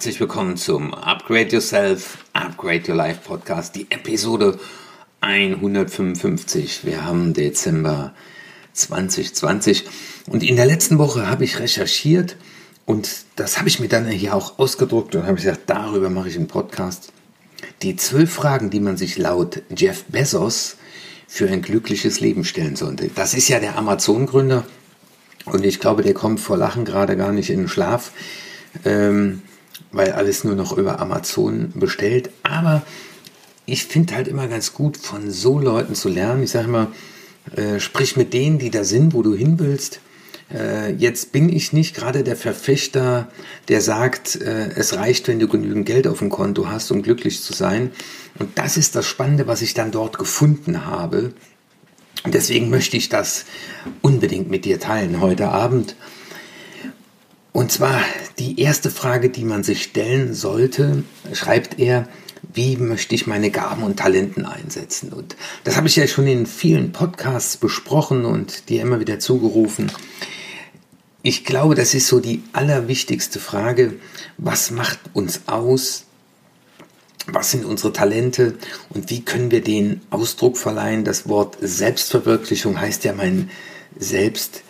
herzlich willkommen zum Upgrade Yourself, Upgrade Your Life Podcast, die Episode 155. Wir haben Dezember 2020 und in der letzten Woche habe ich recherchiert und das habe ich mir dann hier auch ausgedruckt und habe gesagt, darüber mache ich einen Podcast. Die zwölf Fragen, die man sich laut Jeff Bezos für ein glückliches Leben stellen sollte. Das ist ja der Amazon-Gründer und ich glaube, der kommt vor Lachen gerade gar nicht in den Schlaf. Ähm, weil alles nur noch über Amazon bestellt. Aber ich finde halt immer ganz gut, von so Leuten zu lernen. Ich sage immer, äh, sprich mit denen, die da sind, wo du hin willst. Äh, jetzt bin ich nicht gerade der Verfechter, der sagt, äh, es reicht, wenn du genügend Geld auf dem Konto hast, um glücklich zu sein. Und das ist das Spannende, was ich dann dort gefunden habe. Deswegen möchte ich das unbedingt mit dir teilen heute Abend. Und zwar die erste Frage, die man sich stellen sollte, schreibt er, wie möchte ich meine Gaben und Talenten einsetzen? Und das habe ich ja schon in vielen Podcasts besprochen und dir immer wieder zugerufen. Ich glaube, das ist so die allerwichtigste Frage. Was macht uns aus? Was sind unsere Talente und wie können wir den Ausdruck verleihen? Das Wort Selbstverwirklichung heißt ja mein Selbst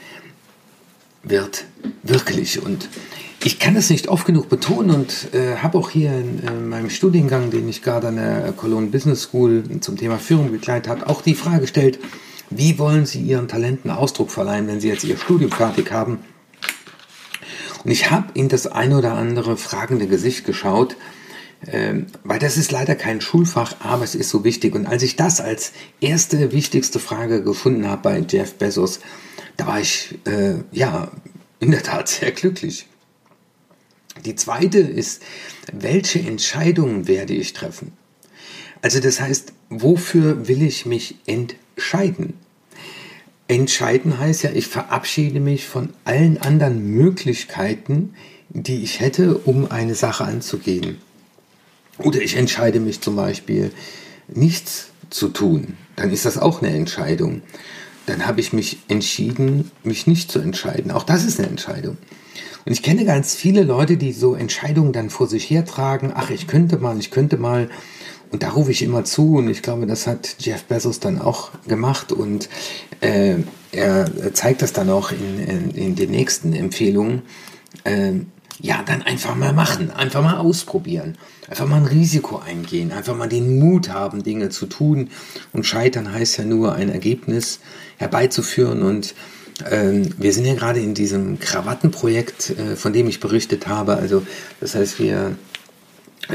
wird wirklich. Und ich kann das nicht oft genug betonen und äh, habe auch hier in, in, meinem Studiengang, den ich gerade an der Cologne Business School zum Thema Führung begleitet habe, auch die Frage gestellt, wie wollen Sie Ihren Talenten Ausdruck verleihen, wenn Sie jetzt Ihr Studium fertig haben? Und ich habe in das ein oder andere fragende Gesicht geschaut, äh, weil das ist leider kein Schulfach, aber es ist so wichtig. Und als ich das als erste wichtigste Frage gefunden habe bei Jeff Bezos, da war ich äh, ja in der Tat sehr glücklich. Die zweite ist, welche Entscheidungen werde ich treffen? Also das heißt, wofür will ich mich entscheiden? Entscheiden heißt ja, ich verabschiede mich von allen anderen Möglichkeiten, die ich hätte, um eine Sache anzugehen. Oder ich entscheide mich zum Beispiel, nichts zu tun. Dann ist das auch eine Entscheidung dann habe ich mich entschieden, mich nicht zu entscheiden. Auch das ist eine Entscheidung. Und ich kenne ganz viele Leute, die so Entscheidungen dann vor sich hertragen. Ach, ich könnte mal, ich könnte mal. Und da rufe ich immer zu. Und ich glaube, das hat Jeff Bezos dann auch gemacht. Und äh, er zeigt das dann auch in, in, in den nächsten Empfehlungen. Äh, ja, dann einfach mal machen, einfach mal ausprobieren, einfach mal ein Risiko eingehen, einfach mal den Mut haben, Dinge zu tun. Und scheitern heißt ja nur ein Ergebnis herbeizuführen. Und ähm, wir sind ja gerade in diesem Krawattenprojekt, äh, von dem ich berichtet habe. Also das heißt, wir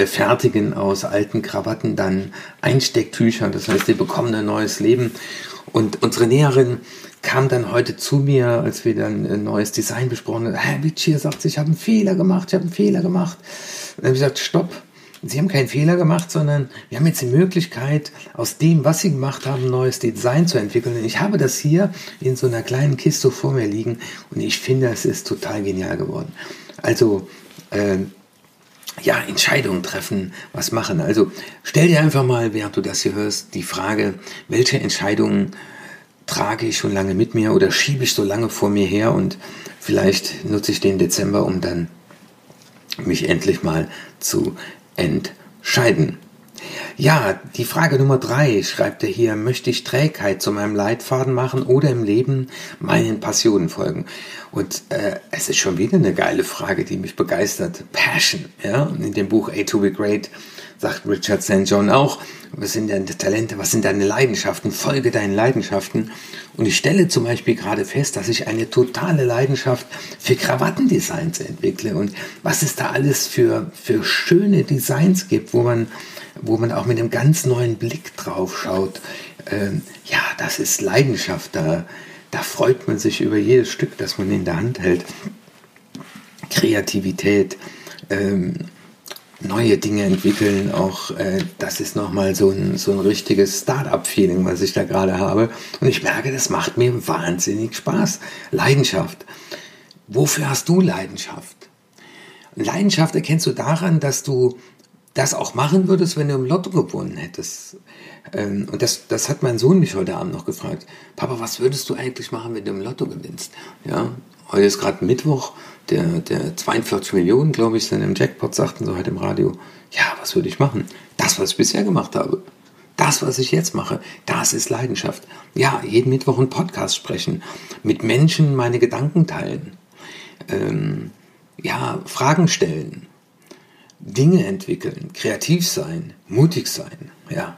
fertigen aus alten Krawatten dann Einstecktücher. Das heißt, wir bekommen ein neues Leben. Und unsere Näherin kam dann heute zu mir, als wir dann ein neues Design besprochen haben. Herr Vici sagt, ich habe einen Fehler gemacht, ich habe einen Fehler gemacht. Und dann habe ich gesagt, stopp, Sie haben keinen Fehler gemacht, sondern wir haben jetzt die Möglichkeit, aus dem, was Sie gemacht haben, ein neues Design zu entwickeln. Und ich habe das hier in so einer kleinen Kiste vor mir liegen und ich finde, es ist total genial geworden. Also, äh, ja, Entscheidungen treffen, was machen. Also stell dir einfach mal, während du das hier hörst, die Frage, welche Entscheidungen trage ich schon lange mit mir oder schiebe ich so lange vor mir her und vielleicht nutze ich den Dezember, um dann mich endlich mal zu entscheiden. Ja, die Frage Nummer drei schreibt er hier, möchte ich Trägheit zu meinem Leitfaden machen oder im Leben meinen Passionen folgen? Und äh, es ist schon wieder eine geile Frage, die mich begeistert. Passion, ja. Und in dem Buch A to be Great sagt Richard St. John auch, was sind deine Talente, was sind deine Leidenschaften, folge deinen Leidenschaften. Und ich stelle zum Beispiel gerade fest, dass ich eine totale Leidenschaft für Krawattendesigns entwickle und was es da alles für, für schöne Designs gibt, wo man, wo man auch mit einem ganz neuen Blick drauf schaut. Ähm, ja, das ist Leidenschaft, da, da freut man sich über jedes Stück, das man in der Hand hält. Kreativität, ähm, neue Dinge entwickeln. Auch äh, das ist nochmal so ein, so ein richtiges Start-up-Feeling, was ich da gerade habe. Und ich merke, das macht mir wahnsinnig Spaß. Leidenschaft. Wofür hast du Leidenschaft? Leidenschaft erkennst du daran, dass du das auch machen würdest, wenn du im Lotto gewonnen hättest. Ähm, und das, das hat mein Sohn mich heute Abend noch gefragt. Papa, was würdest du eigentlich machen, wenn du im Lotto gewinnst? Ja, heute ist gerade Mittwoch, der, der 42 Millionen, glaube ich, sind im Jackpot, sagten sie heute im Radio. Ja, was würde ich machen? Das, was ich bisher gemacht habe. Das, was ich jetzt mache, das ist Leidenschaft. Ja, jeden Mittwoch einen Podcast sprechen, mit Menschen meine Gedanken teilen, ähm, ja, Fragen stellen, Dinge entwickeln, kreativ sein, mutig sein. Ja,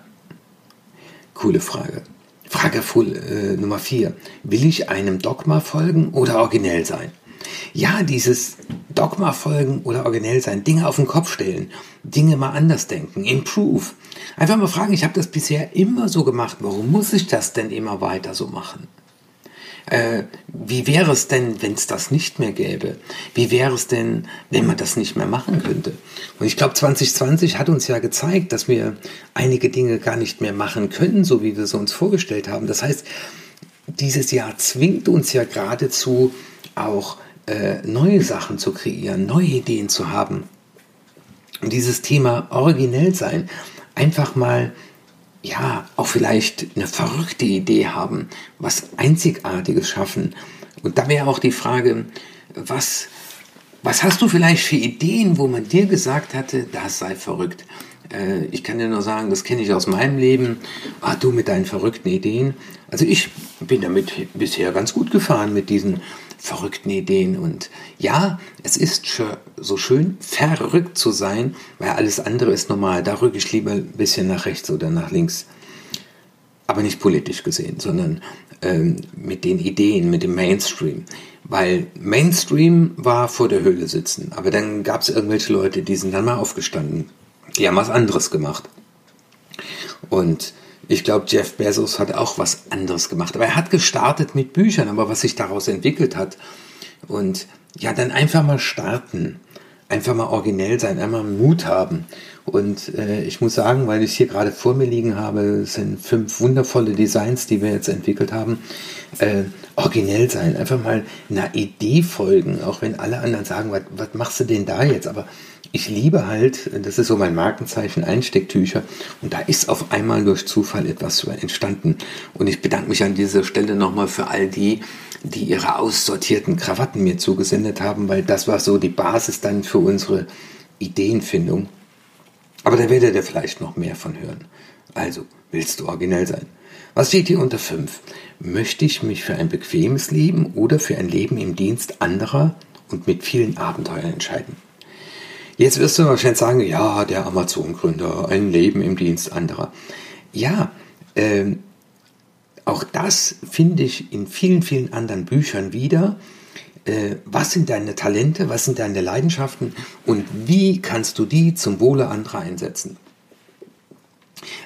coole Frage. Frage äh, Nummer vier. Will ich einem Dogma folgen oder originell sein? Ja, dieses Dogma folgen oder originell sein, Dinge auf den Kopf stellen, Dinge mal anders denken, improve. Einfach mal fragen, ich habe das bisher immer so gemacht, warum muss ich das denn immer weiter so machen? Äh, wie wäre es denn, wenn es das nicht mehr gäbe? Wie wäre es denn, wenn man das nicht mehr machen könnte? Und ich glaube, 2020 hat uns ja gezeigt, dass wir einige Dinge gar nicht mehr machen können, so wie wir es uns vorgestellt haben. Das heißt, dieses Jahr zwingt uns ja geradezu auch äh, neue Sachen zu kreieren, neue Ideen zu haben. Und dieses Thema originell sein, einfach mal, ja, auch vielleicht eine verrückte Idee haben, was Einzigartiges schaffen. Und da wäre auch die Frage, was, was hast du vielleicht für Ideen, wo man dir gesagt hatte, das sei verrückt? Äh, ich kann dir nur sagen, das kenne ich aus meinem Leben. Ah, du mit deinen verrückten Ideen. Also ich bin damit bisher ganz gut gefahren mit diesen verrückten Ideen. Und ja, es ist so schön, verrückt zu sein, weil alles andere ist normal. Da rücke ich lieber ein bisschen nach rechts oder nach links. Aber nicht politisch gesehen, sondern ähm, mit den Ideen, mit dem Mainstream. Weil Mainstream war vor der Höhle sitzen. Aber dann gab es irgendwelche Leute, die sind dann mal aufgestanden. Die haben was anderes gemacht. Und ich glaube, Jeff Bezos hat auch was anderes gemacht. Aber er hat gestartet mit Büchern, aber was sich daraus entwickelt hat. Und ja, dann einfach mal starten. Einfach mal originell sein, einmal Mut haben. Und äh, ich muss sagen, weil ich hier gerade vor mir liegen habe, sind fünf wundervolle Designs, die wir jetzt entwickelt haben. Äh, originell sein, einfach mal einer Idee folgen, auch wenn alle anderen sagen, was machst du denn da jetzt? Aber ich liebe halt, das ist so mein Markenzeichen, Einstecktücher. Und da ist auf einmal durch Zufall etwas entstanden. Und ich bedanke mich an dieser Stelle nochmal für all die, die ihre aussortierten Krawatten mir zugesendet haben, weil das war so die Basis dann für unsere Ideenfindung. Aber da werdet ihr vielleicht noch mehr von hören. Also, willst du originell sein? Was steht hier unter 5? Möchte ich mich für ein bequemes Leben oder für ein Leben im Dienst anderer und mit vielen Abenteuern entscheiden? Jetzt wirst du wahrscheinlich sagen, ja, der Amazon-Gründer, ein Leben im Dienst anderer. Ja, ähm, auch das finde ich in vielen, vielen anderen Büchern wieder. Äh, was sind deine Talente, was sind deine Leidenschaften und wie kannst du die zum Wohle anderer einsetzen?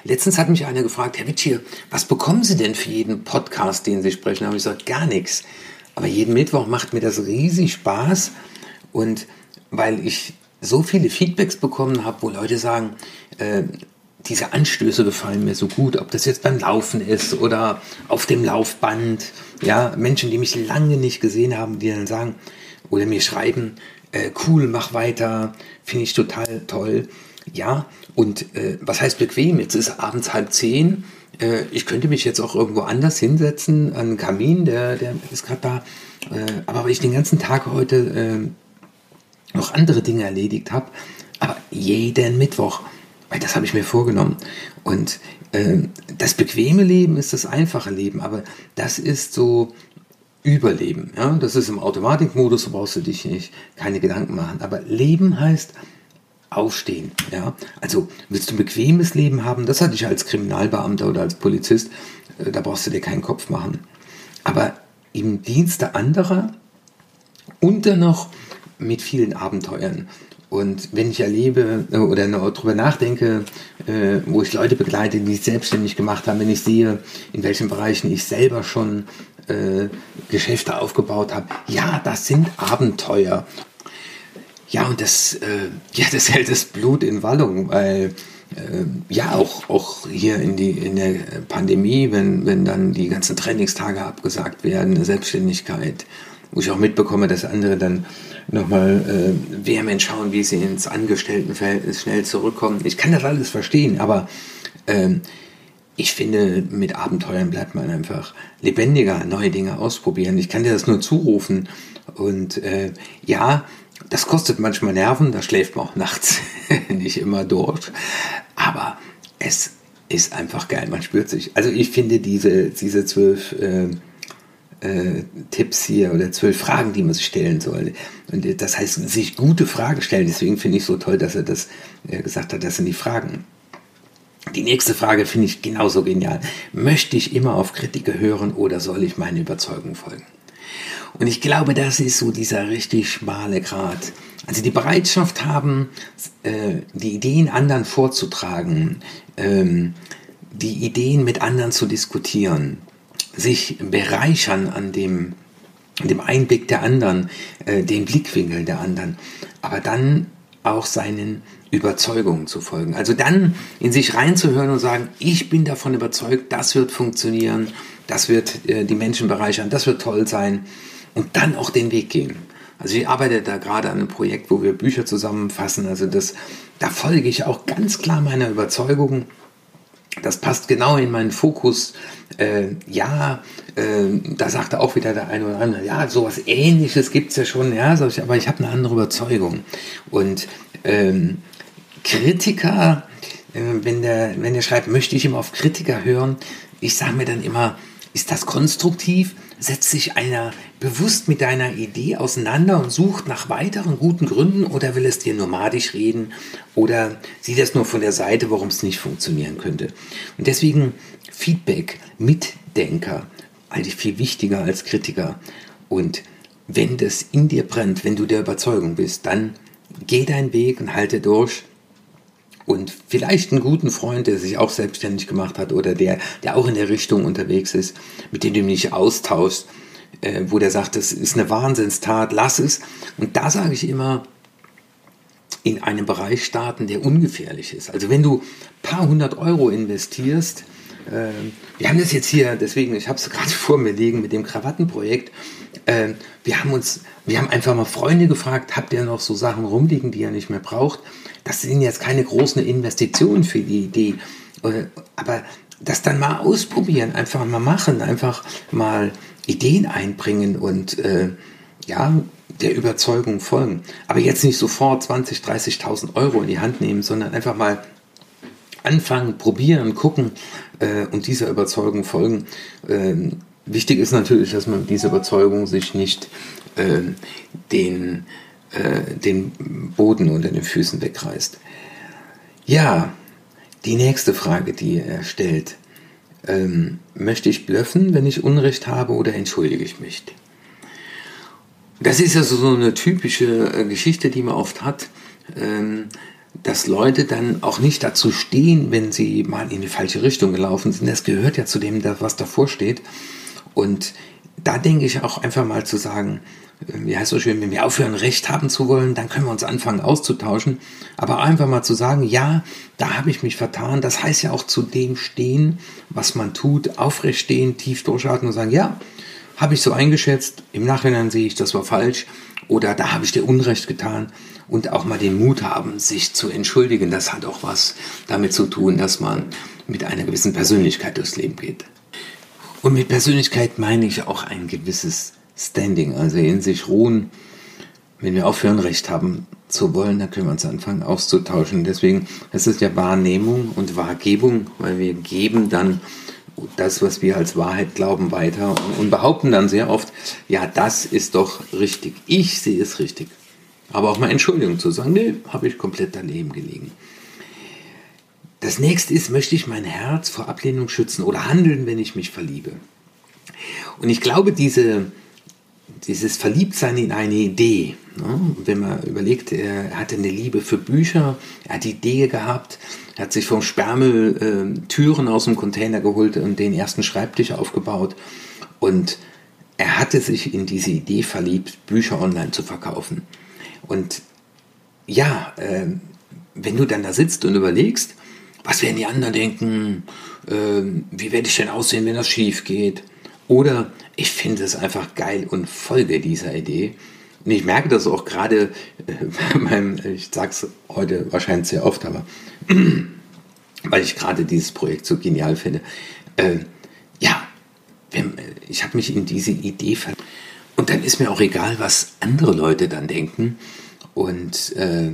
Letztens hat mich einer gefragt, Herr Witsch, was bekommen Sie denn für jeden Podcast, den Sie sprechen? Da habe ich gesagt, gar nichts. Aber jeden Mittwoch macht mir das riesig Spaß und weil ich so viele Feedbacks bekommen habe, wo Leute sagen, äh, diese Anstöße gefallen mir so gut, ob das jetzt beim Laufen ist oder auf dem Laufband. Ja, Menschen, die mich lange nicht gesehen haben, die dann sagen oder mir schreiben, äh, cool, mach weiter, finde ich total toll. Ja, und äh, was heißt bequem? Jetzt ist abends halb zehn. Äh, ich könnte mich jetzt auch irgendwo anders hinsetzen, an den Kamin, der, der ist gerade da. Äh, aber weil ich den ganzen Tag heute äh, noch andere Dinge erledigt habe. Aber jeden Mittwoch, weil das habe ich mir vorgenommen. Und äh, das bequeme Leben ist das einfache Leben, aber das ist so Überleben. Ja? Das ist im Automatikmodus, brauchst du dich nicht keine Gedanken machen. Aber Leben heißt aufstehen. Ja? Also willst du ein bequemes Leben haben, das hatte ich als Kriminalbeamter oder als Polizist, äh, da brauchst du dir keinen Kopf machen. Aber im Dienste anderer und dann noch mit vielen Abenteuern. Und wenn ich erlebe äh, oder darüber nachdenke, äh, wo ich Leute begleite, die sich selbstständig gemacht haben, wenn ich sehe, in welchen Bereichen ich selber schon äh, Geschäfte aufgebaut habe, ja, das sind Abenteuer. Ja, und das, ja, das hält das Blut in Wallung, weil ja, auch, auch hier in, die, in der Pandemie, wenn, wenn dann die ganzen Trainingstage abgesagt werden, Selbstständigkeit, wo ich auch mitbekomme, dass andere dann nochmal äh, vehement schauen, wie sie ins Angestelltenverhältnis schnell zurückkommen. Ich kann das alles verstehen, aber ähm, ich finde, mit Abenteuern bleibt man einfach lebendiger, neue Dinge ausprobieren. Ich kann dir das nur zurufen. Und äh, ja, das kostet manchmal Nerven, da schläft man auch nachts nicht immer durch. Aber es ist einfach geil, man spürt sich. Also ich finde diese, diese zwölf äh, äh, Tipps hier oder zwölf Fragen, die man sich stellen soll. Und das heißt, sich gute Fragen stellen. Deswegen finde ich so toll, dass er das äh, gesagt hat, das sind die Fragen. Die nächste Frage finde ich genauso genial. Möchte ich immer auf Kritiker hören oder soll ich meine Überzeugung folgen? Und ich glaube, das ist so dieser richtig schmale Grat. Also die Bereitschaft haben, äh, die Ideen anderen vorzutragen, ähm, die Ideen mit anderen zu diskutieren, sich bereichern an dem, dem Einblick der anderen, äh, dem Blickwinkel der anderen, aber dann auch seinen Überzeugungen zu folgen. Also dann in sich reinzuhören und sagen, ich bin davon überzeugt, das wird funktionieren, das wird äh, die Menschen bereichern, das wird toll sein und dann auch den Weg gehen. Also ich arbeite da gerade an einem Projekt, wo wir Bücher zusammenfassen. Also das, da folge ich auch ganz klar meiner Überzeugung. Das passt genau in meinen Fokus. Äh, ja, äh, da sagte auch wieder der eine oder andere, ja, sowas ähnliches gibt es ja schon, ja, ich, aber ich habe eine andere Überzeugung. Und ähm, Kritiker, äh, wenn, der, wenn der schreibt, möchte ich immer auf Kritiker hören, ich sage mir dann immer, ist das konstruktiv? Setzt sich einer bewusst mit deiner Idee auseinander und sucht nach weiteren guten Gründen oder will es dir nomadisch reden oder sieht es nur von der Seite, warum es nicht funktionieren könnte? Und deswegen Feedback, Mitdenker, eigentlich viel wichtiger als Kritiker. Und wenn das in dir brennt, wenn du der Überzeugung bist, dann geh deinen Weg und halte durch und vielleicht einen guten Freund, der sich auch selbstständig gemacht hat oder der, der auch in der Richtung unterwegs ist, mit dem du dich austauschst, äh, wo der sagt, das ist eine Wahnsinnstat, lass es. Und da sage ich immer, in einem Bereich starten, der ungefährlich ist. Also wenn du ein paar hundert Euro investierst, äh, wir haben das jetzt hier, deswegen, ich habe es gerade vor mir liegen mit dem Krawattenprojekt, äh, wir haben uns, wir haben einfach mal Freunde gefragt, habt ihr noch so Sachen rumliegen, die ihr nicht mehr braucht? Das sind jetzt keine großen Investitionen für die Idee. Aber das dann mal ausprobieren, einfach mal machen, einfach mal Ideen einbringen und äh, ja, der Überzeugung folgen. Aber jetzt nicht sofort 20, 30.000 Euro in die Hand nehmen, sondern einfach mal anfangen, probieren, gucken äh, und dieser Überzeugung folgen. Ähm, wichtig ist natürlich, dass man mit dieser Überzeugung sich nicht äh, den äh, den Boden unter den Füßen wegreißt. Ja, die nächste Frage, die er stellt. Ähm, möchte ich blöffen, wenn ich Unrecht habe oder entschuldige ich mich? Das ist also so eine typische äh, Geschichte, die man oft hat, ähm, dass Leute dann auch nicht dazu stehen, wenn sie mal in die falsche Richtung gelaufen sind. Das gehört ja zu dem, was davor steht. Und da denke ich auch einfach mal zu sagen, wie heißt so schön, wenn wir aufhören, Recht haben zu wollen, dann können wir uns anfangen auszutauschen. Aber einfach mal zu sagen, ja, da habe ich mich vertan, das heißt ja auch zu dem stehen, was man tut, aufrecht stehen, tief durchhalten und sagen, ja, habe ich so eingeschätzt, im Nachhinein sehe ich, das war falsch oder da habe ich dir Unrecht getan und auch mal den Mut haben, sich zu entschuldigen. Das hat auch was damit zu tun, dass man mit einer gewissen Persönlichkeit durchs Leben geht. Und mit Persönlichkeit meine ich auch ein gewisses Standing, also in sich ruhen. Wenn wir aufhören, Recht haben zu wollen, dann können wir uns anfangen auszutauschen. Deswegen es ist ja Wahrnehmung und Wahrgebung, weil wir geben dann das, was wir als Wahrheit glauben, weiter und behaupten dann sehr oft, ja, das ist doch richtig. Ich sehe es richtig. Aber auch mal Entschuldigung zu sagen, nee, habe ich komplett daneben gelegen. Das nächste ist, möchte ich mein Herz vor Ablehnung schützen oder handeln, wenn ich mich verliebe? Und ich glaube, diese, dieses Verliebtsein in eine Idee. Ne? Wenn man überlegt, er hatte eine Liebe für Bücher, er hat Idee gehabt, er hat sich vom Sperrmüll äh, Türen aus dem Container geholt und den ersten Schreibtisch aufgebaut. Und er hatte sich in diese Idee verliebt, Bücher online zu verkaufen. Und ja, äh, wenn du dann da sitzt und überlegst, was werden die anderen denken, äh, wie werde ich denn aussehen, wenn das schief geht, Oder ich finde es einfach geil und folge dieser Idee. Und ich merke das auch gerade äh, bei meinem, ich sage es heute wahrscheinlich sehr oft, aber weil ich gerade dieses Projekt so genial finde. Äh, ja, ich habe mich in diese Idee ver und dann ist mir auch egal, was andere Leute dann denken und äh,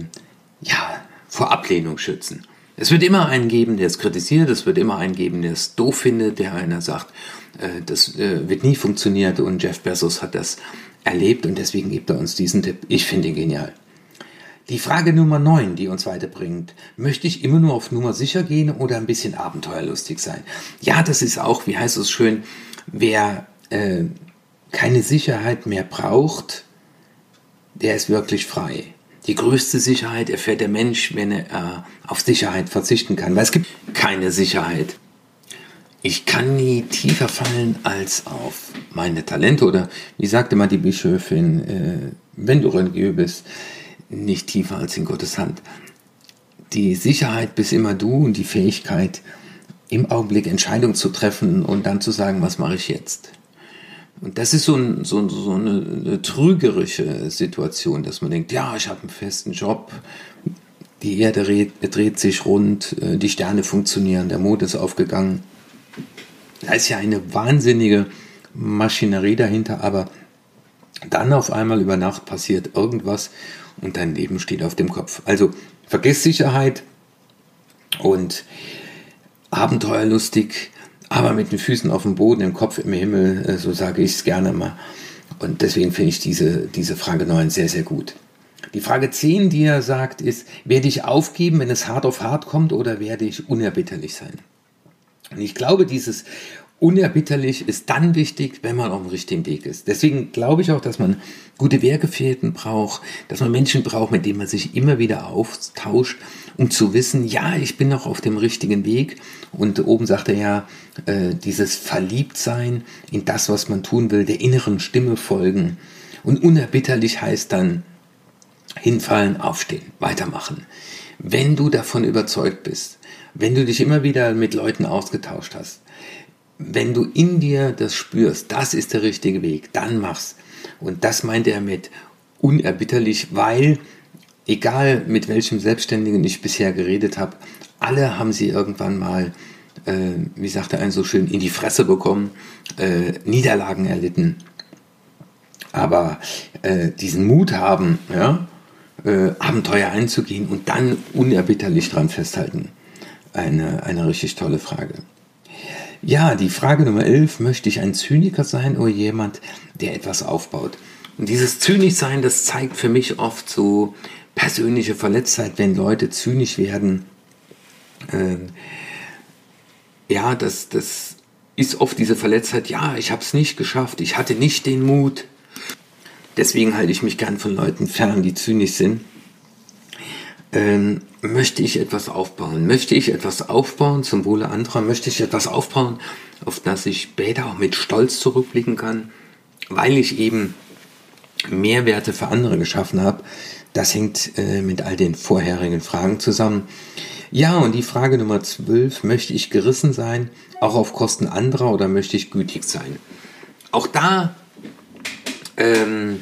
ja, vor Ablehnung schützen. Es wird immer einen geben, der es kritisiert, es wird immer einen geben, der es doof findet, der einer sagt, äh, das äh, wird nie funktioniert und Jeff Bezos hat das erlebt und deswegen gibt er uns diesen Tipp. Ich finde ihn genial. Die Frage Nummer 9, die uns weiterbringt, möchte ich immer nur auf Nummer sicher gehen oder ein bisschen abenteuerlustig sein? Ja, das ist auch, wie heißt es schön, wer äh, keine Sicherheit mehr braucht, der ist wirklich frei. Die größte Sicherheit erfährt der Mensch, wenn er äh, auf Sicherheit verzichten kann, weil es gibt keine Sicherheit. Ich kann nie tiefer fallen als auf meine Talente oder wie sagte mal die Bischöfin, äh, wenn du religiös bist, nicht tiefer als in Gottes Hand. Die Sicherheit bist immer du und die Fähigkeit, im Augenblick Entscheidungen zu treffen und dann zu sagen, was mache ich jetzt. Und das ist so, ein, so, so eine, eine, trügerische Situation, dass man denkt, ja, ich habe einen festen Job, die Erde dreht, dreht sich rund, äh, die Sterne funktionieren, der Mond ist aufgegangen. Da ist ja eine wahnsinnige Maschinerie dahinter, aber dann auf einmal über Nacht passiert irgendwas und dein Leben steht auf dem Kopf. Also vergiss Sicherheit und abenteuerlustig, aber mit den Füßen auf dem Boden, im Kopf im Himmel, äh, so sage ich es gerne mal. Und deswegen finde ich diese, diese Frage 9 sehr, sehr gut. Die Frage 10, die er sagt, ist, werde ich aufgeben, wenn es hart auf hart kommt, oder werde ich unerbitterlich sein? Und ich glaube, dieses unerbitterlich ist dann wichtig, wenn man auf dem richtigen Weg ist. Deswegen glaube ich auch, dass man gute Wehrgefährten braucht, dass man Menschen braucht, mit denen man sich immer wieder austauscht, um zu wissen, ja, ich bin noch auf dem richtigen Weg. Und oben sagt er ja, äh, dieses Verliebtsein in das, was man tun will, der inneren Stimme folgen. Und unerbitterlich heißt dann hinfallen, aufstehen, weitermachen. Wenn du davon überzeugt bist, wenn du dich immer wieder mit Leuten ausgetauscht hast, wenn du in dir das spürst, das ist der richtige Weg, dann mach's. Und das meint er mit unerbitterlich, weil egal mit welchem Selbstständigen ich bisher geredet habe, alle haben sie irgendwann mal, äh, wie sagt er einen so schön, in die Fresse bekommen, äh, Niederlagen erlitten. Aber äh, diesen Mut haben, ja, äh, Abenteuer einzugehen und dann unerbitterlich dran festhalten. Eine, eine richtig tolle Frage. Ja, die Frage Nummer 11, möchte ich ein Zyniker sein oder jemand, der etwas aufbaut? Und dieses Zynischsein, das zeigt für mich oft so persönliche Verletztheit, wenn Leute zynisch werden. Ähm, ja, das, das ist oft diese Verletztheit, ja, ich habe es nicht geschafft, ich hatte nicht den Mut. Deswegen halte ich mich gern von Leuten fern, die zynisch sind. Ähm, möchte ich etwas aufbauen? Möchte ich etwas aufbauen zum Wohle anderer? Möchte ich etwas aufbauen, auf das ich später auch mit Stolz zurückblicken kann, weil ich eben Mehrwerte für andere geschaffen habe? Das hängt äh, mit all den vorherigen Fragen zusammen. Ja, und die Frage Nummer 12, möchte ich gerissen sein, auch auf Kosten anderer oder möchte ich gütig sein? Auch da ähm,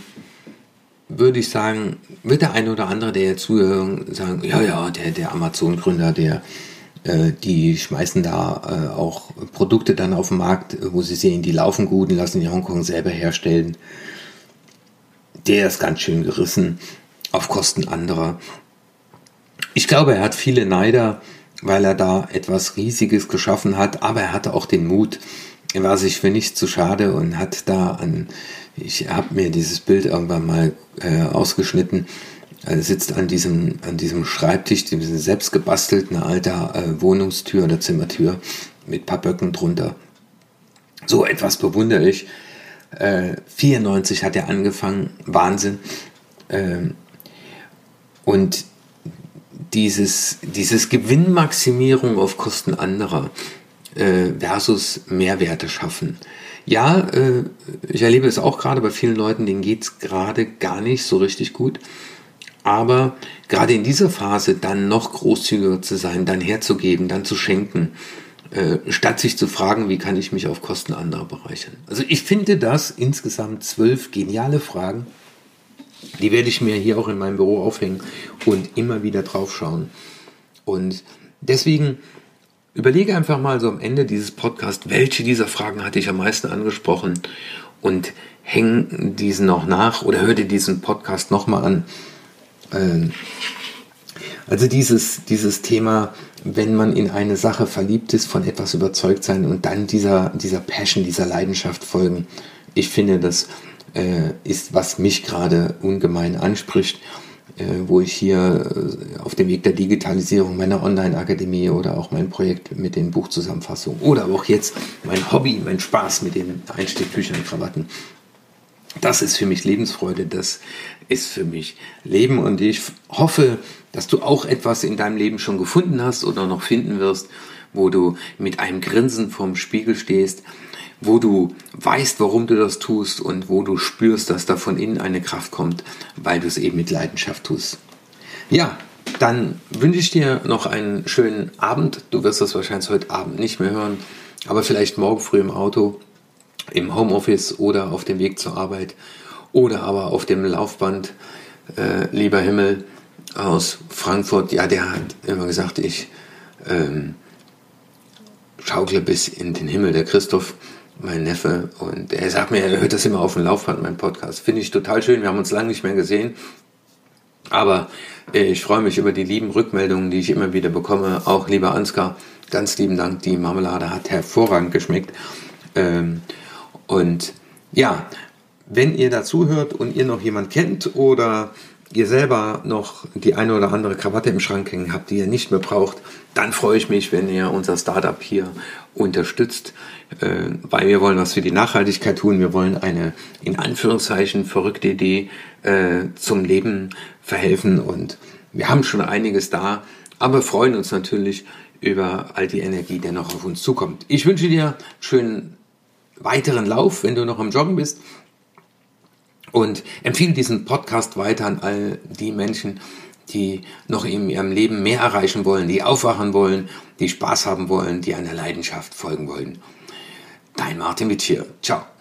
würde ich sagen, wird der eine oder andere, der jetzt zuhört, sagen, ja, ja, der, der Amazon-Gründer, der, äh, die schmeißen da äh, auch Produkte dann auf den Markt, wo sie sehen, die laufen gut und lassen die Hongkong selber herstellen. Der ist ganz schön gerissen auf Kosten anderer. Ich glaube, er hat viele Neider, weil er da etwas Riesiges geschaffen hat, aber er hatte auch den Mut, er war sich für nichts zu schade und hat da an ich habe mir dieses Bild irgendwann mal äh, ausgeschnitten. Er sitzt an diesem, an diesem Schreibtisch, diesem selbst gebastelten alter äh, Wohnungstür oder Zimmertür mit paar Böcken drunter. So etwas bewundere ich. Äh, 94 hat er angefangen, Wahnsinn. Ähm, und dieses, dieses Gewinnmaximierung auf Kosten anderer äh, versus Mehrwerte schaffen ja, äh, ich erlebe es auch gerade bei vielen Leuten, denen geht es gerade gar nicht so richtig gut. Aber gerade in dieser Phase dann noch großzügiger zu sein, dann herzugeben, dann zu schenken, äh, statt sich zu fragen, wie kann ich mich auf Kosten anderer bereichern. Also ich finde das insgesamt zwölf geniale Fragen. Die werde ich mir hier auch in meinem Büro aufhängen und immer wieder drauf schauen. Und deswegen überlege einfach mal so am Ende dieses Podcasts, welche dieser Fragen hatte ich am meisten angesprochen und häng diesen noch nach oder hör dir diesen Podcast nochmal an. Ähm, also dieses, dieses Thema, wenn man in eine Sache verliebt ist, von etwas überzeugt sein und dann dieser, dieser Passion, dieser Leidenschaft folgen. Ich finde, das äh, ist, was mich gerade ungemein anspricht, wo ich hier äh, auf dem Weg der Digitalisierung meiner Online-Akademie oder auch mein Projekt mit den Buchzusammenfassungen oder auch jetzt mein Hobby, mein Spaß mit den Einstichbüchern, Krawatten. Das ist für mich Lebensfreude, das ist für mich Leben und ich hoffe, dass du auch etwas in deinem Leben schon gefunden hast oder noch finden wirst, wo du mit einem Grinsen vorm Spiegel stehst, wo du weißt, warum du das tust und wo du spürst, dass da von innen eine Kraft kommt, weil du es eben mit Leidenschaft tust. Ja, dann wünsche ich dir noch einen schönen Abend. Du wirst das wahrscheinlich heute Abend nicht mehr hören, aber vielleicht morgen früh im Auto, im Homeoffice oder auf dem Weg zur Arbeit oder aber auf dem Laufband. Äh, lieber Himmel, aus Frankfurt, ja, der hat immer gesagt, ich ähm, schaukle bis in den Himmel, der Christoph, mein Neffe, und er sagt mir, er hört das immer auf dem Laufband, mein Podcast. Finde ich total schön, wir haben uns lange nicht mehr gesehen, aber äh, ich freue mich über die lieben Rückmeldungen, die ich immer wieder bekomme. Auch lieber Ansgar, ganz lieben Dank, die Marmelade hat hervorragend geschmeckt. Ähm, und ja, wenn ihr dazu hört und ihr noch jemand kennt oder ihr selber noch die eine oder andere Krawatte im Schrank hängen habt, die ihr nicht mehr braucht, dann freue ich mich, wenn ihr unser Startup hier unterstützt, äh, weil wir wollen was für die Nachhaltigkeit tun. Wir wollen eine in Anführungszeichen verrückte Idee äh, zum Leben verhelfen und wir haben schon einiges da, aber freuen uns natürlich über all die Energie, die noch auf uns zukommt. Ich wünsche dir einen schönen weiteren Lauf, wenn du noch am Joggen bist und empfehle diesen Podcast weiter an all die Menschen, die noch in ihrem Leben mehr erreichen wollen, die aufwachen wollen, die Spaß haben wollen, die einer Leidenschaft folgen wollen. Dein Martin Witsch hier. Ciao.